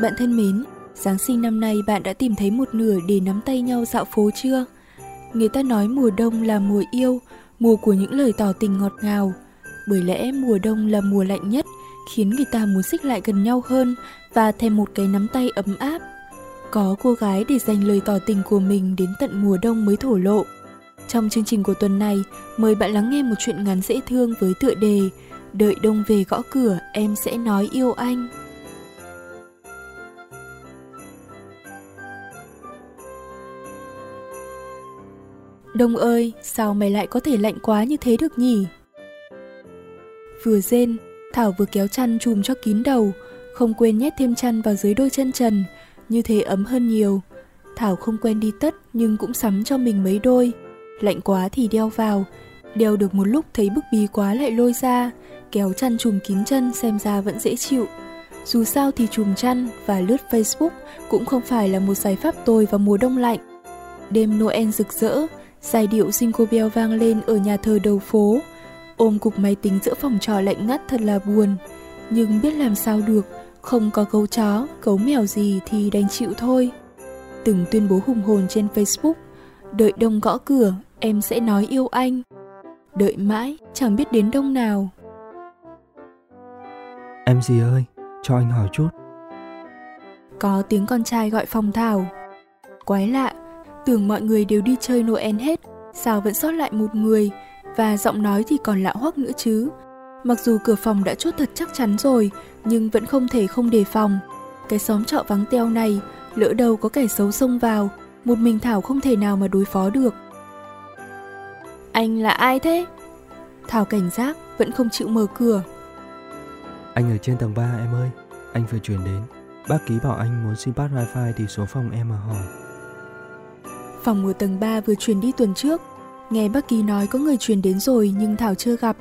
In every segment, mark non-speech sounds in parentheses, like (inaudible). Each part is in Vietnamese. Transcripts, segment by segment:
Bạn thân mến, Giáng sinh năm nay bạn đã tìm thấy một nửa để nắm tay nhau dạo phố chưa? Người ta nói mùa đông là mùa yêu, mùa của những lời tỏ tình ngọt ngào. Bởi lẽ mùa đông là mùa lạnh nhất, khiến người ta muốn xích lại gần nhau hơn và thêm một cái nắm tay ấm áp. Có cô gái để dành lời tỏ tình của mình đến tận mùa đông mới thổ lộ. Trong chương trình của tuần này, mời bạn lắng nghe một chuyện ngắn dễ thương với tựa đề Đợi đông về gõ cửa, em sẽ nói yêu anh. Đông ơi, sao mày lại có thể lạnh quá như thế được nhỉ? Vừa rên, Thảo vừa kéo chăn chùm cho kín đầu, không quên nhét thêm chăn vào dưới đôi chân trần, như thế ấm hơn nhiều. Thảo không quen đi tất nhưng cũng sắm cho mình mấy đôi. Lạnh quá thì đeo vào, đeo được một lúc thấy bức bí quá lại lôi ra, kéo chăn chùm kín chân xem ra vẫn dễ chịu. Dù sao thì chùm chăn và lướt Facebook cũng không phải là một giải pháp tồi vào mùa đông lạnh. Đêm Noel rực rỡ, giai điệu Jingle Bell vang lên ở nhà thờ đầu phố. Ôm cục máy tính giữa phòng trọ lạnh ngắt thật là buồn. Nhưng biết làm sao được, không có gấu chó, gấu mèo gì thì đành chịu thôi. Từng tuyên bố hùng hồn trên Facebook, đợi đông gõ cửa, em sẽ nói yêu anh. Đợi mãi, chẳng biết đến đông nào. Em gì ơi, cho anh hỏi chút. Có tiếng con trai gọi phòng Thảo. Quái lạ, tưởng mọi người đều đi chơi Noel hết, sao vẫn sót lại một người, và giọng nói thì còn lạ hoắc nữa chứ. Mặc dù cửa phòng đã chốt thật chắc chắn rồi, nhưng vẫn không thể không đề phòng. Cái xóm trọ vắng teo này, lỡ đâu có kẻ xấu xông vào, một mình Thảo không thể nào mà đối phó được. Anh là ai thế? Thảo cảnh giác, vẫn không chịu mở cửa. Anh ở trên tầng 3 em ơi, anh vừa chuyển đến. Bác ký bảo anh muốn xin pass wifi thì số phòng em mà hỏi. Phòng ở tầng 3 vừa chuyển đi tuần trước, nghe bác ký nói có người chuyển đến rồi nhưng Thảo chưa gặp.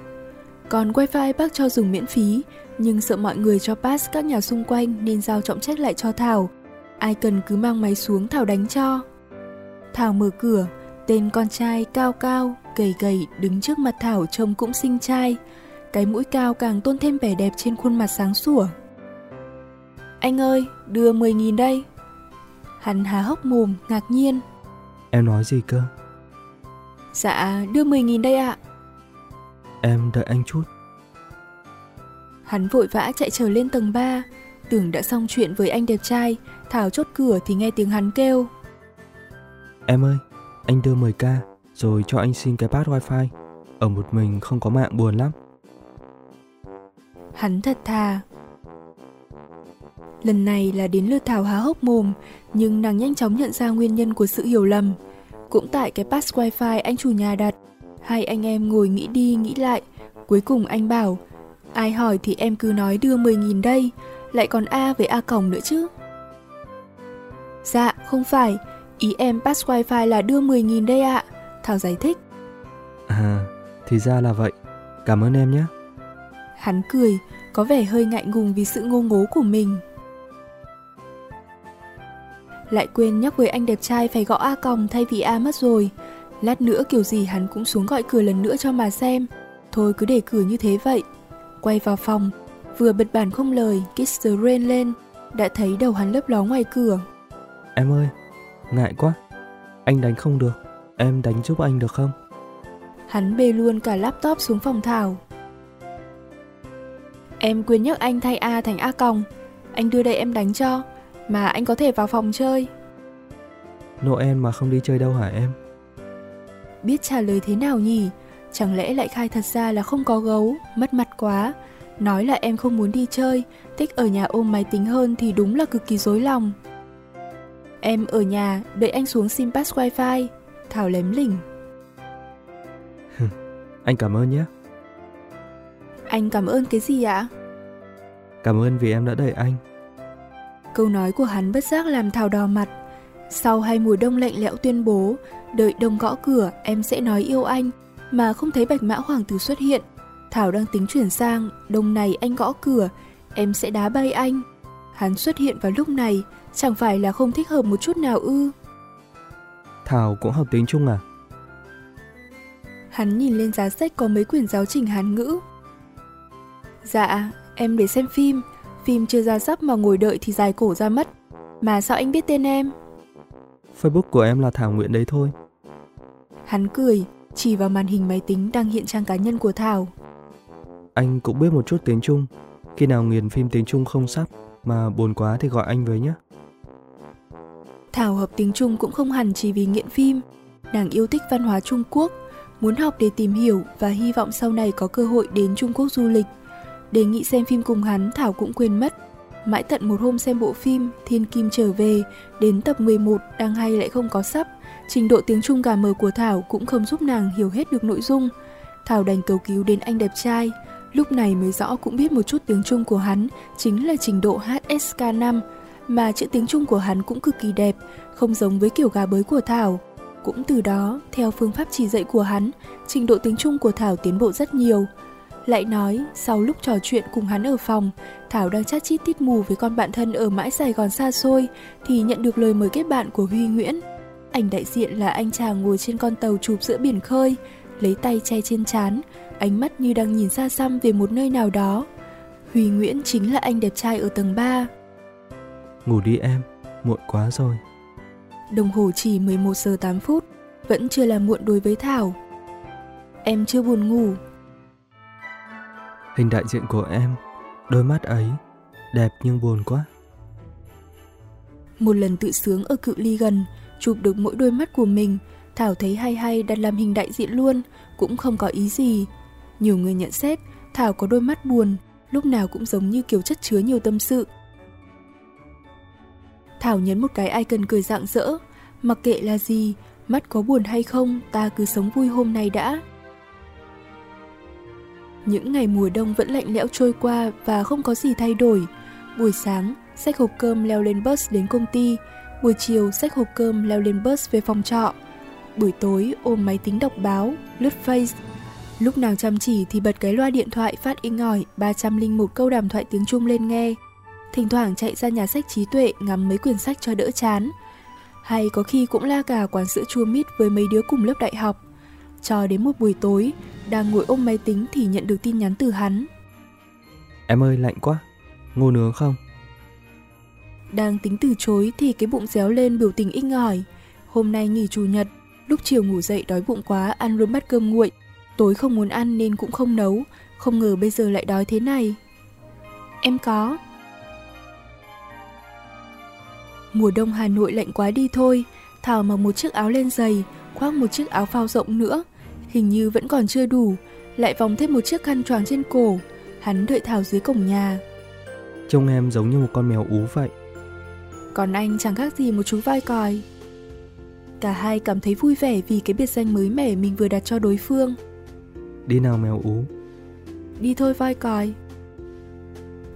Còn wifi bác cho dùng miễn phí, nhưng sợ mọi người cho pass các nhà xung quanh nên giao trọng trách lại cho Thảo. Ai cần cứ mang máy xuống Thảo đánh cho. Thảo mở cửa, tên con trai cao cao, gầy gầy đứng trước mặt Thảo trông cũng xinh trai. Cái mũi cao càng tôn thêm vẻ đẹp trên khuôn mặt sáng sủa. Anh ơi, đưa 10.000 đây. Hắn há hốc mồm, ngạc nhiên. Em nói gì cơ? Dạ, đưa 10.000 đây ạ. Em đợi anh chút. Hắn vội vã chạy trở lên tầng 3, tưởng đã xong chuyện với anh đẹp trai, Thảo chốt cửa thì nghe tiếng hắn kêu. Em ơi, anh đưa 10k rồi cho anh xin cái pass wifi. Ở một mình không có mạng buồn lắm. Hắn thật thà. Lần này là đến lượt Thảo há hốc mồm, nhưng nàng nhanh chóng nhận ra nguyên nhân của sự hiểu lầm. Cũng tại cái pass wifi anh chủ nhà đặt, hai anh em ngồi nghĩ đi nghĩ lại. Cuối cùng anh bảo, ai hỏi thì em cứ nói đưa 10.000 đây, lại còn A với A cổng nữa chứ. Dạ, không phải, ý em pass wifi là đưa 10.000 đây ạ, Thảo giải thích. À, thì ra là vậy. Cảm ơn em nhé. Hắn cười, có vẻ hơi ngại ngùng vì sự ngô ngố của mình. Lại quên nhắc với anh đẹp trai phải gõ A còng thay vì A mất rồi. Lát nữa kiểu gì hắn cũng xuống gọi cửa lần nữa cho mà xem. Thôi cứ để cửa như thế vậy. Quay vào phòng, vừa bật bản không lời, Kiss the Rain lên, đã thấy đầu hắn lấp ló ngoài cửa. Em ơi, ngại quá. Anh đánh không được, em đánh giúp anh được không? Hắn bê luôn cả laptop xuống phòng Thảo. Em quên nhắc anh thay A thành A còng. Anh đưa đây em đánh cho. Mà anh có thể vào phòng chơi. Noel mà không đi chơi đâu hả em? Biết trả lời thế nào nhỉ? Chẳng lẽ lại khai thật ra là không có gấu, mất mặt quá. Nói là em không muốn đi chơi, thích ở nhà ôm máy tính hơn thì đúng là cực kỳ dối lòng. Em ở nhà, đợi anh xuống xin pass wifi. Thảo lém lỉnh. (laughs) anh cảm ơn nhé. Anh cảm ơn cái gì ạ? Cảm ơn vì em đã đợi anh. Câu nói của hắn bất giác làm Thảo đỏ mặt. Sau hai mùa đông lạnh lẽo tuyên bố, đợi đông gõ cửa em sẽ nói yêu anh, mà không thấy bạch mã hoàng tử xuất hiện. Thảo đang tính chuyển sang, đông này anh gõ cửa, em sẽ đá bay anh. Hắn xuất hiện vào lúc này, chẳng phải là không thích hợp một chút nào ư. Thảo cũng học tiếng Trung à? Hắn nhìn lên giá sách có mấy quyển giáo trình Hán ngữ. Dạ, em để xem phim, Phim chưa ra sắp mà ngồi đợi thì dài cổ ra mất. Mà sao anh biết tên em? Facebook của em là Thảo Nguyễn đấy thôi. Hắn cười, chỉ vào màn hình máy tính đang hiện trang cá nhân của Thảo. Anh cũng biết một chút tiếng Trung. Khi nào nghiền phim tiếng Trung không sắp mà buồn quá thì gọi anh với nhé. Thảo học tiếng Trung cũng không hẳn chỉ vì nghiện phim. Nàng yêu thích văn hóa Trung Quốc, muốn học để tìm hiểu và hy vọng sau này có cơ hội đến Trung Quốc du lịch. Đề nghị xem phim cùng hắn Thảo cũng quên mất. Mãi tận một hôm xem bộ phim Thiên Kim trở về, đến tập 11 đang hay lại không có sắp. Trình độ tiếng Trung gà mờ của Thảo cũng không giúp nàng hiểu hết được nội dung. Thảo đành cầu cứu đến anh đẹp trai. Lúc này mới rõ cũng biết một chút tiếng Trung của hắn chính là trình độ HSK5, mà chữ tiếng Trung của hắn cũng cực kỳ đẹp, không giống với kiểu gà bới của Thảo. Cũng từ đó, theo phương pháp chỉ dạy của hắn, trình độ tiếng Trung của Thảo tiến bộ rất nhiều. Lại nói, sau lúc trò chuyện cùng hắn ở phòng, Thảo đang chat chít tít mù với con bạn thân ở mãi Sài Gòn xa xôi, thì nhận được lời mời kết bạn của Huy Nguyễn. Ảnh đại diện là anh chàng ngồi trên con tàu chụp giữa biển khơi, lấy tay che trên chán, ánh mắt như đang nhìn xa xăm về một nơi nào đó. Huy Nguyễn chính là anh đẹp trai ở tầng 3. Ngủ đi em, muộn quá rồi. Đồng hồ chỉ 11 giờ 8 phút, vẫn chưa là muộn đối với Thảo. Em chưa buồn ngủ. Hình đại diện của em, đôi mắt ấy, đẹp nhưng buồn quá. Một lần tự sướng ở cự ly gần, chụp được mỗi đôi mắt của mình, Thảo thấy hay hay đặt làm hình đại diện luôn, cũng không có ý gì. Nhiều người nhận xét, Thảo có đôi mắt buồn, lúc nào cũng giống như kiểu chất chứa nhiều tâm sự. Thảo nhấn một cái icon cười rạng rỡ, mặc kệ là gì, mắt có buồn hay không, ta cứ sống vui hôm nay đã. Những ngày mùa đông vẫn lạnh lẽo trôi qua và không có gì thay đổi. Buổi sáng, xách hộp cơm leo lên bus đến công ty, buổi chiều xách hộp cơm leo lên bus về phòng trọ. Buổi tối ôm máy tính đọc báo, lướt face. Lúc nàng chăm chỉ thì bật cái loa điện thoại phát in ngỏi 301 câu đàm thoại tiếng Trung lên nghe. Thỉnh thoảng chạy ra nhà sách trí tuệ ngắm mấy quyển sách cho đỡ chán. Hay có khi cũng la cả quán sữa chua mít với mấy đứa cùng lớp đại học. Cho đến một buổi tối, đang ngồi ôm máy tính thì nhận được tin nhắn từ hắn. Em ơi lạnh quá, ngô nướng không? Đang tính từ chối thì cái bụng réo lên biểu tình inh ỏi. Hôm nay nghỉ chủ nhật, lúc chiều ngủ dậy đói bụng quá ăn luôn bát cơm nguội. Tối không muốn ăn nên cũng không nấu, không ngờ bây giờ lại đói thế này. Em có. Mùa đông Hà Nội lạnh quá đi thôi, Thảo mặc một chiếc áo len dày, khoác một chiếc áo phao rộng nữa. Hình như vẫn còn chưa đủ, lại vòng thêm một chiếc khăn choàng trên cổ. Hắn đợi Thảo dưới cổng nhà. Trông em giống như một con mèo ú vậy. Còn anh chẳng khác gì một chú voi còi. Cả hai cảm thấy vui vẻ vì cái biệt danh mới mẻ mình vừa đặt cho đối phương. Đi nào mèo ú. Đi thôi voi còi.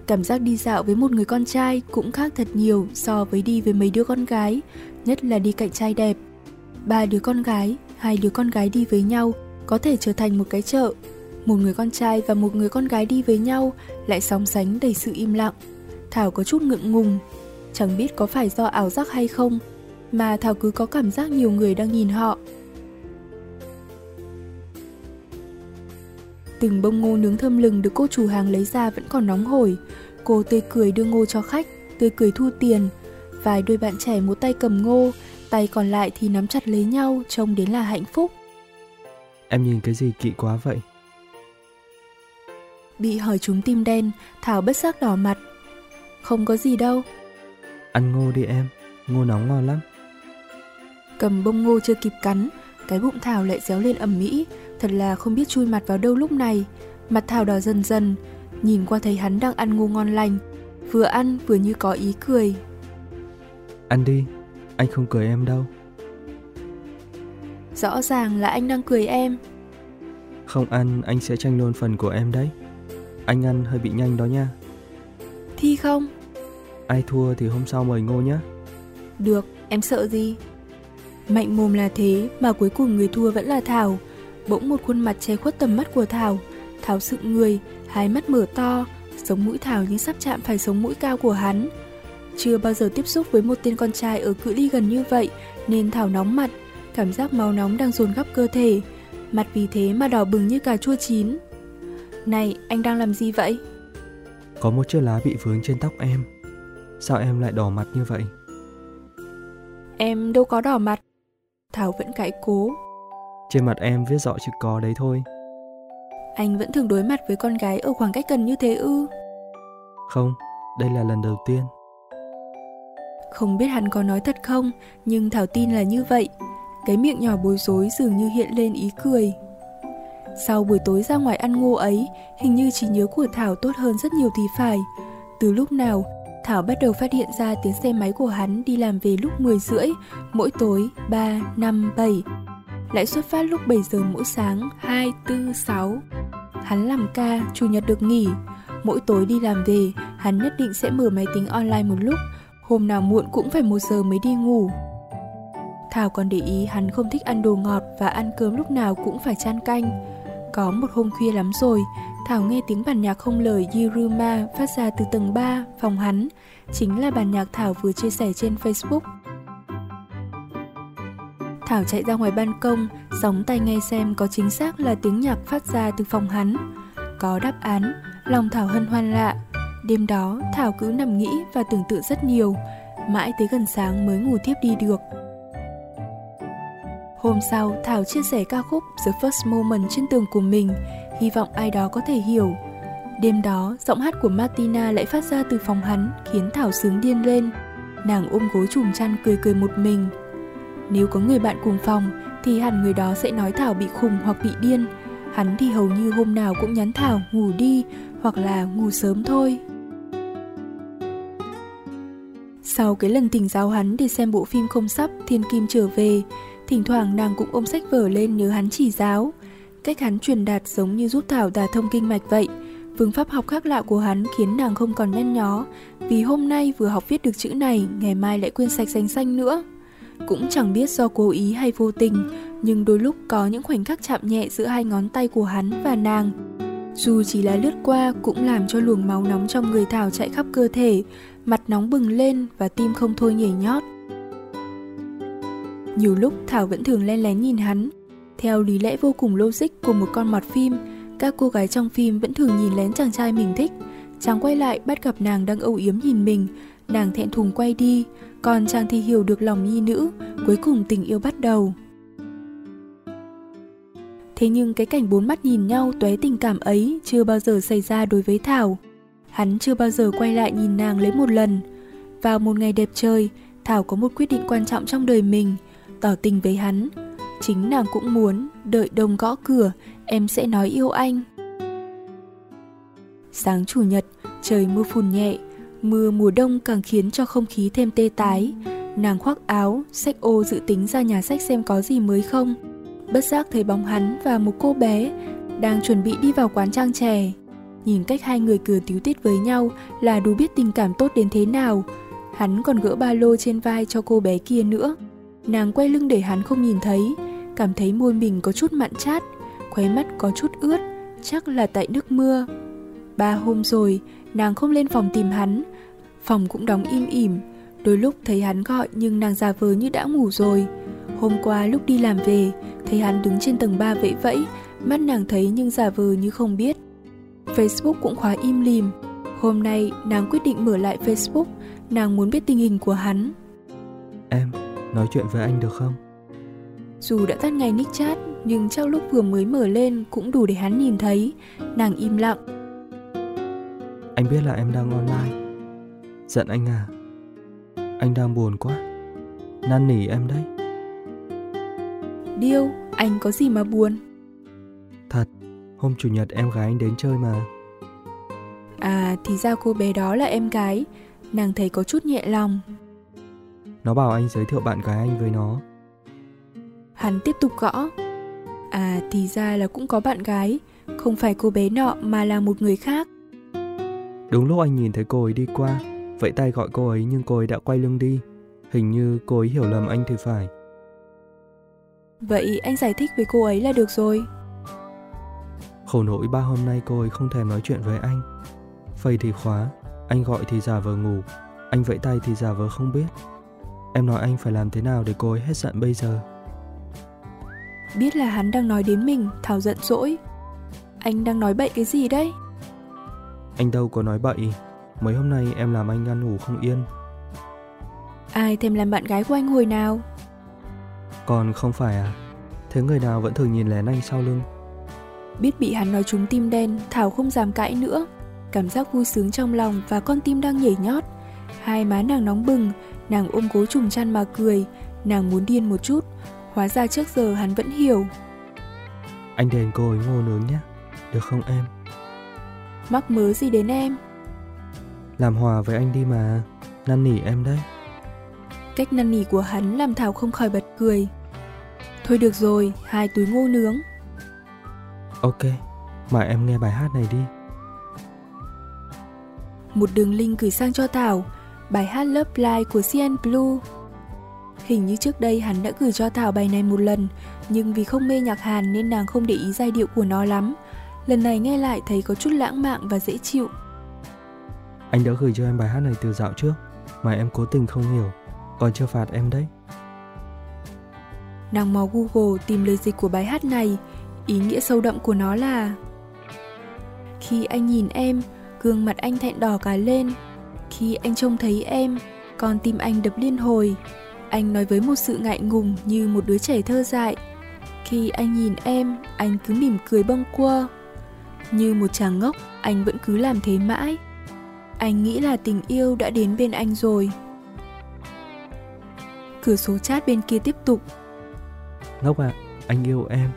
Cảm giác đi dạo với một người con trai cũng khác thật nhiều so với đi với mấy đứa con gái, nhất là đi cạnh trai đẹp. Ba đứa con gái, hai đứa con gái đi với nhau có thể trở thành một cái chợ. Một người con trai và một người con gái đi với nhau lại sóng sánh đầy sự im lặng. Thảo có chút ngượng ngùng, chẳng biết có phải do ảo giác hay không, mà Thảo cứ có cảm giác nhiều người đang nhìn họ. Từng bông ngô nướng thơm lừng được cô chủ hàng lấy ra vẫn còn nóng hổi. Cô tươi cười đưa ngô cho khách, tươi cười thu tiền. Vài đôi bạn trẻ một tay cầm ngô, tay còn lại thì nắm chặt lấy nhau, trông đến là hạnh phúc. Em nhìn cái gì kỵ quá vậy? Bị hỏi chúng tim đen, Thảo bất giác đỏ mặt. Không có gì đâu. Ăn ngô đi em, ngô nóng ngon lắm. Cầm bông ngô chưa kịp cắn, cái bụng Thảo lại réo lên ẩm mỹ, thật là không biết chui mặt vào đâu lúc này. Mặt Thảo đỏ dần dần, nhìn qua thấy hắn đang ăn ngô ngon lành, vừa ăn vừa như có ý cười. Ăn đi, anh không cười em đâu. Rõ ràng là anh đang cười em. Không ăn, anh sẽ tranh luôn phần của em đấy. Anh ăn hơi bị nhanh đó nha. Thi không? Ai thua thì hôm sau mời ngô nhé. Được, em sợ gì? Mạnh mồm là thế mà cuối cùng người thua vẫn là Thảo. Bỗng một khuôn mặt che khuất tầm mắt của Thảo. Thảo sựng người, hai mắt mở to, sống mũi Thảo như sắp chạm phải sống mũi cao của hắn. Chưa bao giờ tiếp xúc với một tên con trai ở cự ly gần như vậy nên Thảo nóng mặt, cảm giác máu nóng đang dồn khắp cơ thể. Mặt vì thế mà đỏ bừng như cà chua chín. Này, anh đang làm gì vậy? Có một chiếc lá bị vướng trên tóc em. Sao em lại đỏ mặt như vậy? Em đâu có đỏ mặt. Thảo vẫn cãi cố. Trên mặt em viết rõ chữ có đấy thôi. Anh vẫn thường đối mặt với con gái ở khoảng cách gần như thế ư? Không, đây là lần đầu tiên. Không biết hắn có nói thật không, nhưng Thảo tin là như vậy. Cái miệng nhỏ bối rối dường như hiện lên ý cười. Sau buổi tối ra ngoài ăn ngô ấy, hình như trí nhớ của Thảo tốt hơn rất nhiều thì phải. Từ lúc nào, Thảo bắt đầu phát hiện ra tiếng xe máy của hắn đi làm về lúc 10 rưỡi, mỗi tối 3, 5, 7. Lại xuất phát lúc 7 giờ mỗi sáng 2, 4, 6. Hắn làm ca, chủ nhật được nghỉ. Mỗi tối đi làm về, hắn nhất định sẽ mở máy tính online một lúc, hôm nào muộn cũng phải một giờ mới đi ngủ. Thảo còn để ý hắn không thích ăn đồ ngọt và ăn cơm lúc nào cũng phải chan canh. Có một hôm khuya lắm rồi, Thảo nghe tiếng bản nhạc không lời Yiruma phát ra từ tầng 3, phòng hắn. Chính là bản nhạc Thảo vừa chia sẻ trên Facebook. Thảo chạy ra ngoài ban công, gióng tay nghe xem có chính xác là tiếng nhạc phát ra từ phòng hắn. Có đáp án, lòng Thảo hân hoan lạ. Đêm đó, Thảo cứ nằm nghĩ và tưởng tượng rất nhiều, mãi tới gần sáng mới ngủ tiếp đi được. Hôm sau, Thảo chia sẻ ca khúc The First Moment trên tường của mình, hy vọng ai đó có thể hiểu. Đêm đó, giọng hát của Martina lại phát ra từ phòng hắn, khiến Thảo sướng điên lên. Nàng ôm gối chùm chăn cười cười một mình. Nếu có người bạn cùng phòng, thì hẳn người đó sẽ nói Thảo bị khùng hoặc bị điên. Hắn thì hầu như hôm nào cũng nhắn Thảo ngủ đi, hoặc là ngủ sớm thôi. Sau cái lần tỉnh giáo hắn để xem bộ phim không sắp Thiên Kim trở về, Thỉnh thoảng nàng cũng ôm sách vở lên nhớ hắn chỉ giáo. Cách hắn truyền đạt giống như giúp Thảo đả thông kinh mạch vậy. Phương pháp học khác lạ của hắn khiến nàng không còn nhăn nhó, vì hôm nay vừa học viết được chữ này, ngày mai lại quên sạch danh xanh nữa. Cũng chẳng biết do cố ý hay vô tình, nhưng đôi lúc có những khoảnh khắc chạm nhẹ giữa hai ngón tay của hắn và nàng. Dù chỉ là lướt qua cũng làm cho luồng máu nóng trong người Thảo chạy khắp cơ thể, mặt nóng bừng lên và tim không thôi nhảy nhót. Nhiều lúc Thảo vẫn thường len lén nhìn hắn. Theo lý lẽ vô cùng logic của một con mọt phim, các cô gái trong phim vẫn thường nhìn lén chàng trai mình thích. Chàng quay lại bắt gặp nàng đang âu yếm nhìn mình, nàng thẹn thùng quay đi, còn chàng thì hiểu được lòng nhi nữ, cuối cùng tình yêu bắt đầu. Thế nhưng cái cảnh bốn mắt nhìn nhau tóe tình cảm ấy chưa bao giờ xảy ra đối với Thảo. Hắn chưa bao giờ quay lại nhìn nàng lấy một lần. Vào một ngày đẹp trời, Thảo có một quyết định quan trọng trong đời mình – tỏ tình với hắn. Chính nàng cũng muốn, đợi đông gõ cửa, em sẽ nói yêu anh. Sáng chủ nhật, trời mưa phùn nhẹ, mưa mùa đông càng khiến cho không khí thêm tê tái. Nàng khoác áo, sách ô dự tính ra nhà sách xem có gì mới không. Bất giác thấy bóng hắn và một cô bé đang chuẩn bị đi vào quán trang trẻ. Nhìn cách hai người cười tíu tít với nhau là đủ biết tình cảm tốt đến thế nào. Hắn còn gỡ ba lô trên vai cho cô bé kia nữa. Nàng quay lưng để hắn không nhìn thấy, cảm thấy môi mình có chút mặn chát, khóe mắt có chút ướt, chắc là tại nước mưa. Ba hôm rồi, nàng không lên phòng tìm hắn, phòng cũng đóng im ỉm, đôi lúc thấy hắn gọi nhưng nàng giả vờ như đã ngủ rồi. Hôm qua lúc đi làm về, thấy hắn đứng trên tầng 3 vẫy vẫy, mắt nàng thấy nhưng giả vờ như không biết. Facebook cũng khóa im lìm. Hôm nay nàng quyết định mở lại Facebook, nàng muốn biết tình hình của hắn. Em, nói chuyện với anh được không? Dù đã tắt ngay nick chat, nhưng trong lúc vừa mới mở lên cũng đủ để hắn nhìn thấy. Nàng im lặng. Anh biết là em đang online. Giận anh à? Anh đang buồn quá. Năn nỉ em đấy. Điêu, anh có gì mà buồn? Thật, hôm chủ nhật em gái anh đến chơi mà. À, thì ra cô bé đó là em gái. Nàng thấy có chút nhẹ lòng. Nó bảo anh giới thiệu bạn gái anh với nó. Hắn tiếp tục gõ. À thì ra là cũng có bạn gái, không phải cô bé nọ mà là một người khác. Đúng lúc anh nhìn thấy cô ấy đi qua, vẫy tay gọi cô ấy nhưng cô ấy đã quay lưng đi. Hình như cô ấy hiểu lầm anh thì phải. Vậy anh giải thích với cô ấy là được rồi. Khổ nỗi ba hôm nay cô ấy không thèm nói chuyện với anh. Phây thì khóa, anh gọi thì giả vờ ngủ, anh vẫy tay thì giả vờ không biết. Em nói anh phải làm thế nào để cô ấy hết giận bây giờ Biết là hắn đang nói đến mình Thảo giận dỗi Anh đang nói bậy cái gì đấy Anh đâu có nói bậy. Mấy hôm nay em làm anh ăn ngủ không yên. Ai thèm làm bạn gái của anh hồi nào? Còn không phải à? Thế người nào vẫn thường nhìn lén anh sau lưng? Biết bị hắn nói trúng tim đen, Thảo không dám cãi nữa. Cảm giác vui sướng trong lòng và con tim đang nhảy nhót. Hai má nàng nóng bừng, nàng ôm cố trùng chăn mà cười. Nàng muốn điên một chút, hóa ra trước giờ hắn vẫn hiểu. Anh đền cô ấy ngô nướng nhé, được không em? Mắc mớ gì đến em? Làm hòa với anh đi mà, năn nỉ em đấy. Cách năn nỉ của hắn làm Thảo không khỏi bật cười. Thôi được rồi, hai túi ngô nướng. Ok, mà em nghe bài hát này đi. Một đường link gửi sang cho Thảo, bài hát Love Live của CN Blue. Hình như trước đây hắn đã gửi cho Thảo bài này một lần, nhưng vì không mê nhạc Hàn nên nàng không để ý giai điệu của nó lắm. Lần này nghe lại thấy có chút lãng mạn và dễ chịu. Anh đã gửi cho em bài hát này từ dạo trước, mà em cố tình không hiểu, còn chưa phạt em đấy. Nàng mò Google tìm lời dịch của bài hát này, ý nghĩa sâu đậm của nó là Khi anh nhìn em, gương mặt anh thẹn đỏ cả lên. Khi anh trông thấy em, con tim anh đập liên hồi. Anh nói với một sự ngại ngùng như một đứa trẻ thơ dại. Khi anh nhìn em, anh cứ mỉm cười bâng quơ. Như một chàng ngốc, anh vẫn cứ làm thế mãi. Anh nghĩ là tình yêu đã đến bên anh rồi. Cửa số chat bên kia tiếp tục. Ngốc ạ, à, anh yêu em.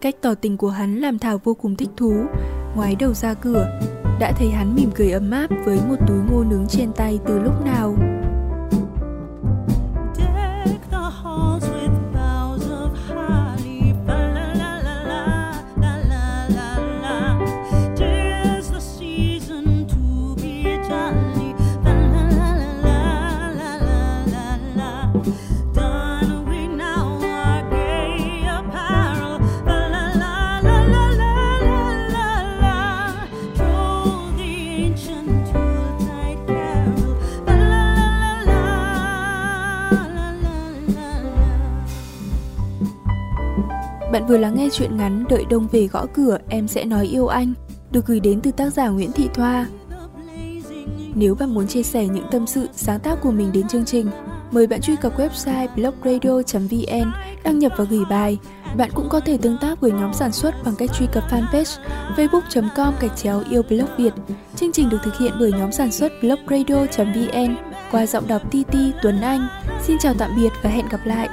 Cách tỏ tình của hắn làm Thảo vô cùng thích thú. Ngoái đầu ra cửa, đã thấy hắn mỉm cười ấm áp với một túi ngô nướng trên tay từ lúc nào. Vừa lắng nghe chuyện ngắn Đợi Đông về gõ cửa em sẽ nói yêu anh được gửi đến từ tác giả Nguyễn Thị Thoa. Nếu bạn muốn chia sẻ những tâm sự, sáng tác của mình đến chương trình, mời bạn truy cập website blogradio.vn, đăng nhập và gửi bài. Bạn cũng có thể tương tác với nhóm sản xuất bằng cách truy cập fanpage facebook.com gạch chéo yêu blog Việt. Chương trình được thực hiện bởi nhóm sản xuất blogradio.vn qua giọng đọc Titi Tuấn Anh. Xin chào tạm biệt và hẹn gặp lại!